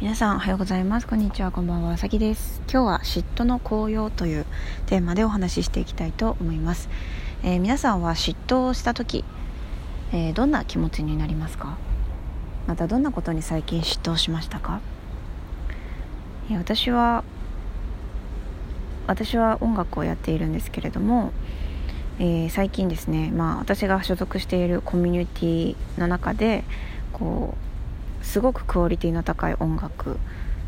皆さんおはようございます。こんにちはこんばんはさきです。今日は嫉妬の効用というテーマでお話ししていきたいと思います、えー、皆さんは嫉妬をした時、えー、どんな気持ちになりますか？またどんなことに最近嫉妬しましたか、え、私は私は音楽をやっているんですけれども、えー、最近ですね、まあ、私が所属しているコミュニティの中でこうすごくクオリティの高い音楽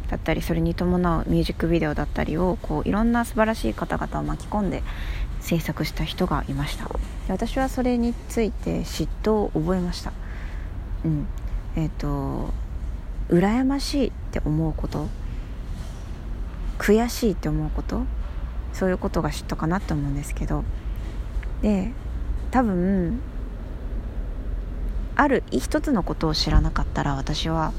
だったりそれに伴うミュージックビデオだったりをこういろんな素晴らしい方々を巻き込んで制作した人がいました。で私はそれについて嫉妬を覚えました。うん。えっ、ー、と羨ましいって思うこと悔しいって思うことそういうことが嫉妬かなって思うんですけど。で多分ある一つのことを知らなかったら私は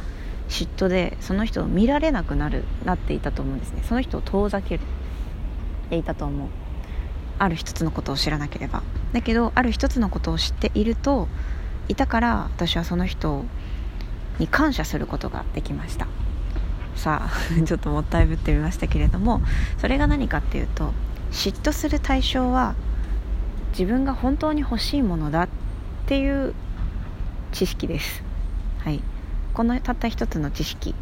嫉妬でその人を見られなくなるなっていたと思うんですね。その人を遠ざけていたと思う。ある一つのことを知らなければ。だけどある一つのことを知っているといたから私はその人に感謝することができました。さあ ちょっともったいぶってみましたけれどもそれが何かっていうと嫉妬する対象は自分が本当に欲しいものだっていう知識です、はい、このたった一つの知識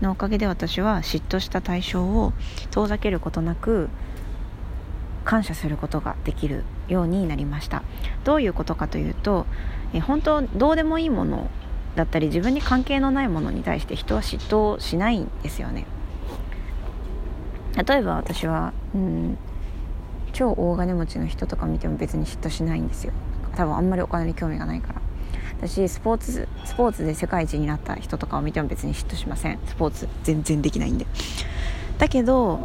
のおかげで私は嫉妬した対象を遠ざけることなく感謝することができるようになりました。どういうことかというとえ本当どうでもいいものだったり自分に関係のないものに対して人は嫉妬しないんですよね。例えば私はうん超大金持ちの人とか見ても別に嫉妬しないんですよ。多分あんまりお金に興味がないから。私スポーツスポーツで世界一になった人とかを見ても別に嫉妬しません。スポーツ全然できないんで。だけど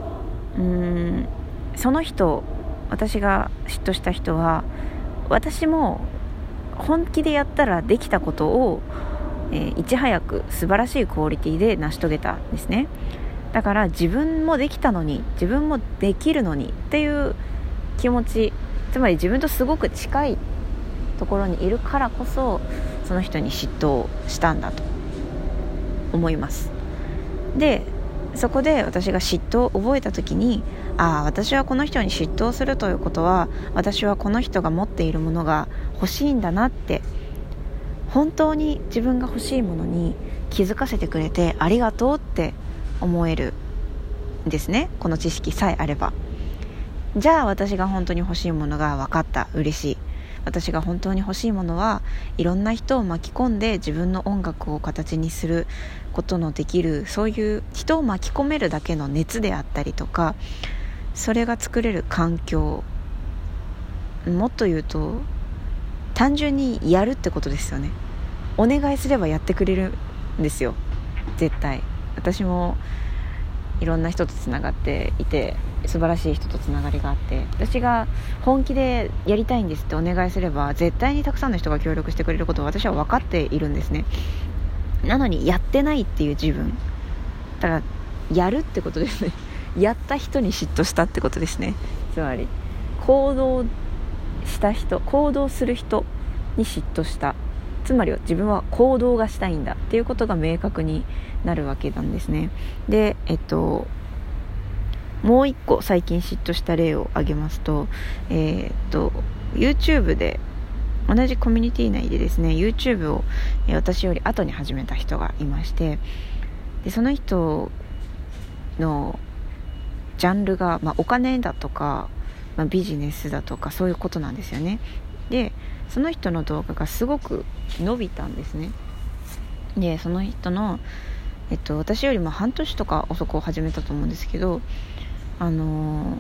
うんその人私が嫉妬した人は私も本気でやったらできたことを、えー、いち早く素晴らしいクオリティで成し遂げたんですね。だから自分もできたのに自分もできるのにっていう気持ちつまり自分とすごく近いところにいるからこそその人に嫉妬したんだと思います。でそこで私が嫉妬を覚えた時にああ私はこの人に嫉妬するということは私はこの人が持っているものが欲しいんだなって本当に自分が欲しいものに気づかせてくれてありがとうって思えるんですね。この知識さえあれば。じゃあ私が本当に欲しいものが分かった。嬉しい。私が本当に欲しいものはいろんな人を巻き込んで自分の音楽を形にすることのできるそういう人を巻き込めるだけの熱であったりとかそれが作れる環境。もっと言うと単純にやるってことですよね。お願いすればやってくれるんですよ。絶対。私もいろんな人とつながっていて素晴らしい人とつながりがあって私が本気でやりたいんですってお願いすれば絶対にたくさんの人が協力してくれることを私は分かっているんですね。なのにやってないっていう自分だからやるってことですね。やった人に嫉妬したってことですね。つまり行動した人行動する人に嫉妬した。つまりは自分は行動がしたいんだっていうことが明確になるわけなんですね。でえっともう一個最近嫉妬した例を挙げますと,、えー、っと YouTube で同じコミュニティ内でですね YouTube を私より後に始めた人がいましてでその人のジャンルが、まあ、お金だとか、まあ、ビジネスだとかそういうことなんですよね。でその人の動画がすごく伸びたんですね。でその人の、えっと、私よりも半年とか遅くを始めたと思うんですけどあのー、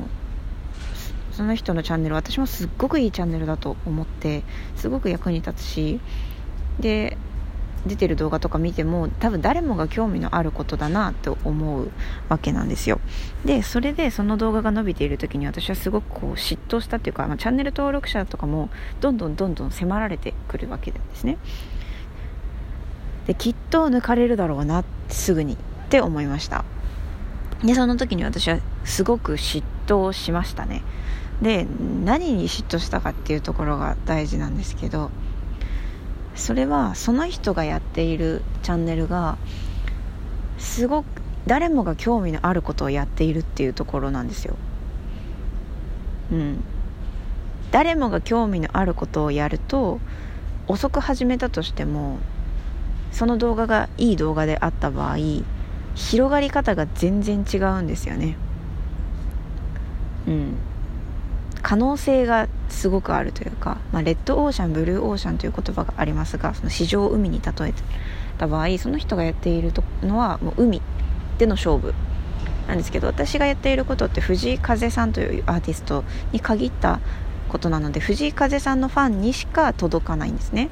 その人のチャンネル私もすっごくいいチャンネルだと思ってすごく役に立つしで出てる動画とか見ても多分誰もが興味のあることだなって思うわけなんですよ。でそれでその動画が伸びている時に私はすごくこう嫉妬したっていうか、まあ、チャンネル登録者とかもどんどんどんどん迫られてくるわけなんですね。できっと抜かれるだろうなすぐにって思いました。でその時に私はすごく嫉妬しましたね。で何に嫉妬したかっていうところが大事なんですけどそれはその人がやっているチャンネルがすごく誰もが興味のあることをやっているっていうところなんですよ。うん。誰もが興味のあることをやると遅く始めたとしてもその動画がいい動画であった場合広がり方が全然違うんですよね。うん。可能性がすごくあるというか、まあ、レッドオーシャンブルーオーシャンという言葉がありますがその市場を海に例えた場合その人がやっているのはもう海での勝負なんですけど私がやっていることって藤井風さんというアーティストに限ったことなので藤井風さんのファンにしか届かないんですね。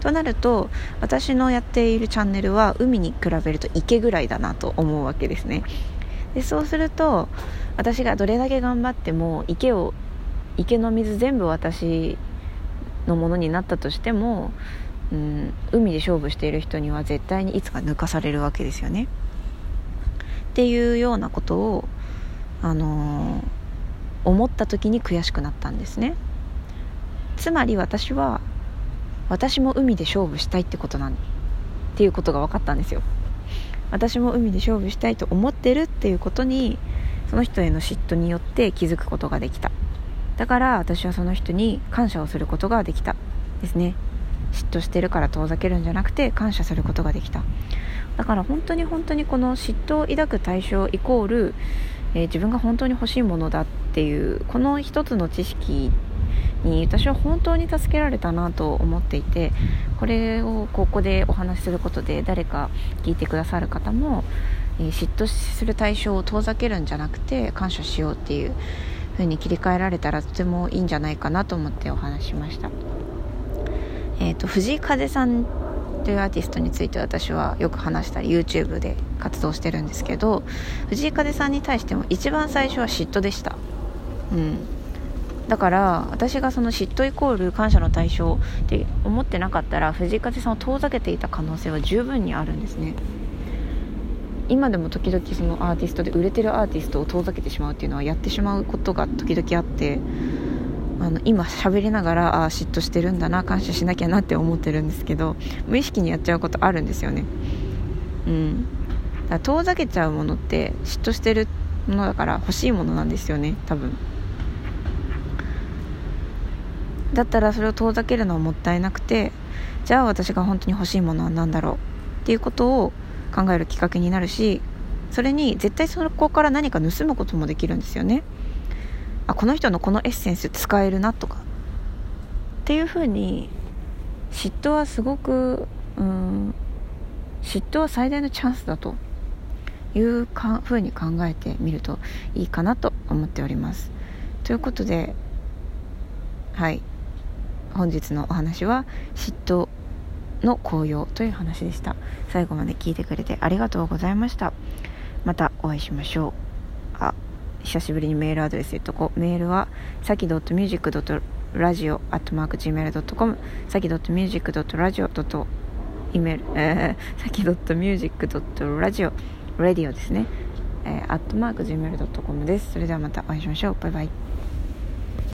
となると私のやっているチャンネルは海に比べると池ぐらいだなと思うわけですね。でそうすると私がどれだけ頑張っても池を池の水全部私のものになったとしても、うん、海で勝負している人には絶対にいつか抜かされるわけですよね。っていうようなことを、あのー、思った時に悔しくなったんですね。つまり私は私も海で勝負したいってことなんっていうことが分かったんですよ。私も海で勝負したいと思ってるっていうことにその人への嫉妬によって気づくことができただから私はその人に感謝をすることができたですね。嫉妬してるから遠ざけるんじゃなくて感謝することができた。だから本当に本当にこの嫉妬を抱く対象イコール、えー、自分が本当に欲しいものだっていうこの一つの知識に私は本当に助けられたなと思っていてこれをここでお話しすることで誰か聞いてくださる方も、えー、嫉妬する対象を遠ざけるんじゃなくて感謝しようっていう風に切り替えられたらとてもいいんじゃないかなと思ってお話しました、えーと、藤井風さんというアーティストについて私はよく話したり YouTube で活動してるんですけど藤井風さんに対しても一番最初は嫉妬でした。うん。だから私がその嫉妬イコール感謝の対象って思ってなかったら藤井風さんを遠ざけていた可能性は十分にあるんですね。今でも時々そのアーティストで売れてるアーティストを遠ざけてしまうっていうのはやってしまうことが時々あってあの今喋りながらああ嫉妬してるんだな感謝しなきゃなって思ってるんですけど無意識にやっちゃうことあるんですよね。うん。だ遠ざけちゃうものって嫉妬してるものだから欲しいものなんですよね多分。だったらそれを遠ざけるのはもったいなくてじゃあ私が本当に欲しいものは何だろうっていうことを考えるきっかけになるしそれに絶対そこから何か盗むこともできるんですよね。あこの人のこのエッセンス使えるなとか。っていうふうに嫉妬はすごくうん嫉妬は最大のチャンスだと。いうかふうに考えてみるといいかなと思っております。ということではい。本日のお話は嫉妬の紅葉という話でした。最後まで聞いてくれてありがとうございました。またお会いしましょう。あ久しぶりにメールアドレス言っとこう。メールはさき .music.radio.gmail.com さき .music.radio. イメール、えー、さき .music.radio ラディオですね、えー、アットマーク gmail.com です。それではまたお会いしましょう。バイバイ。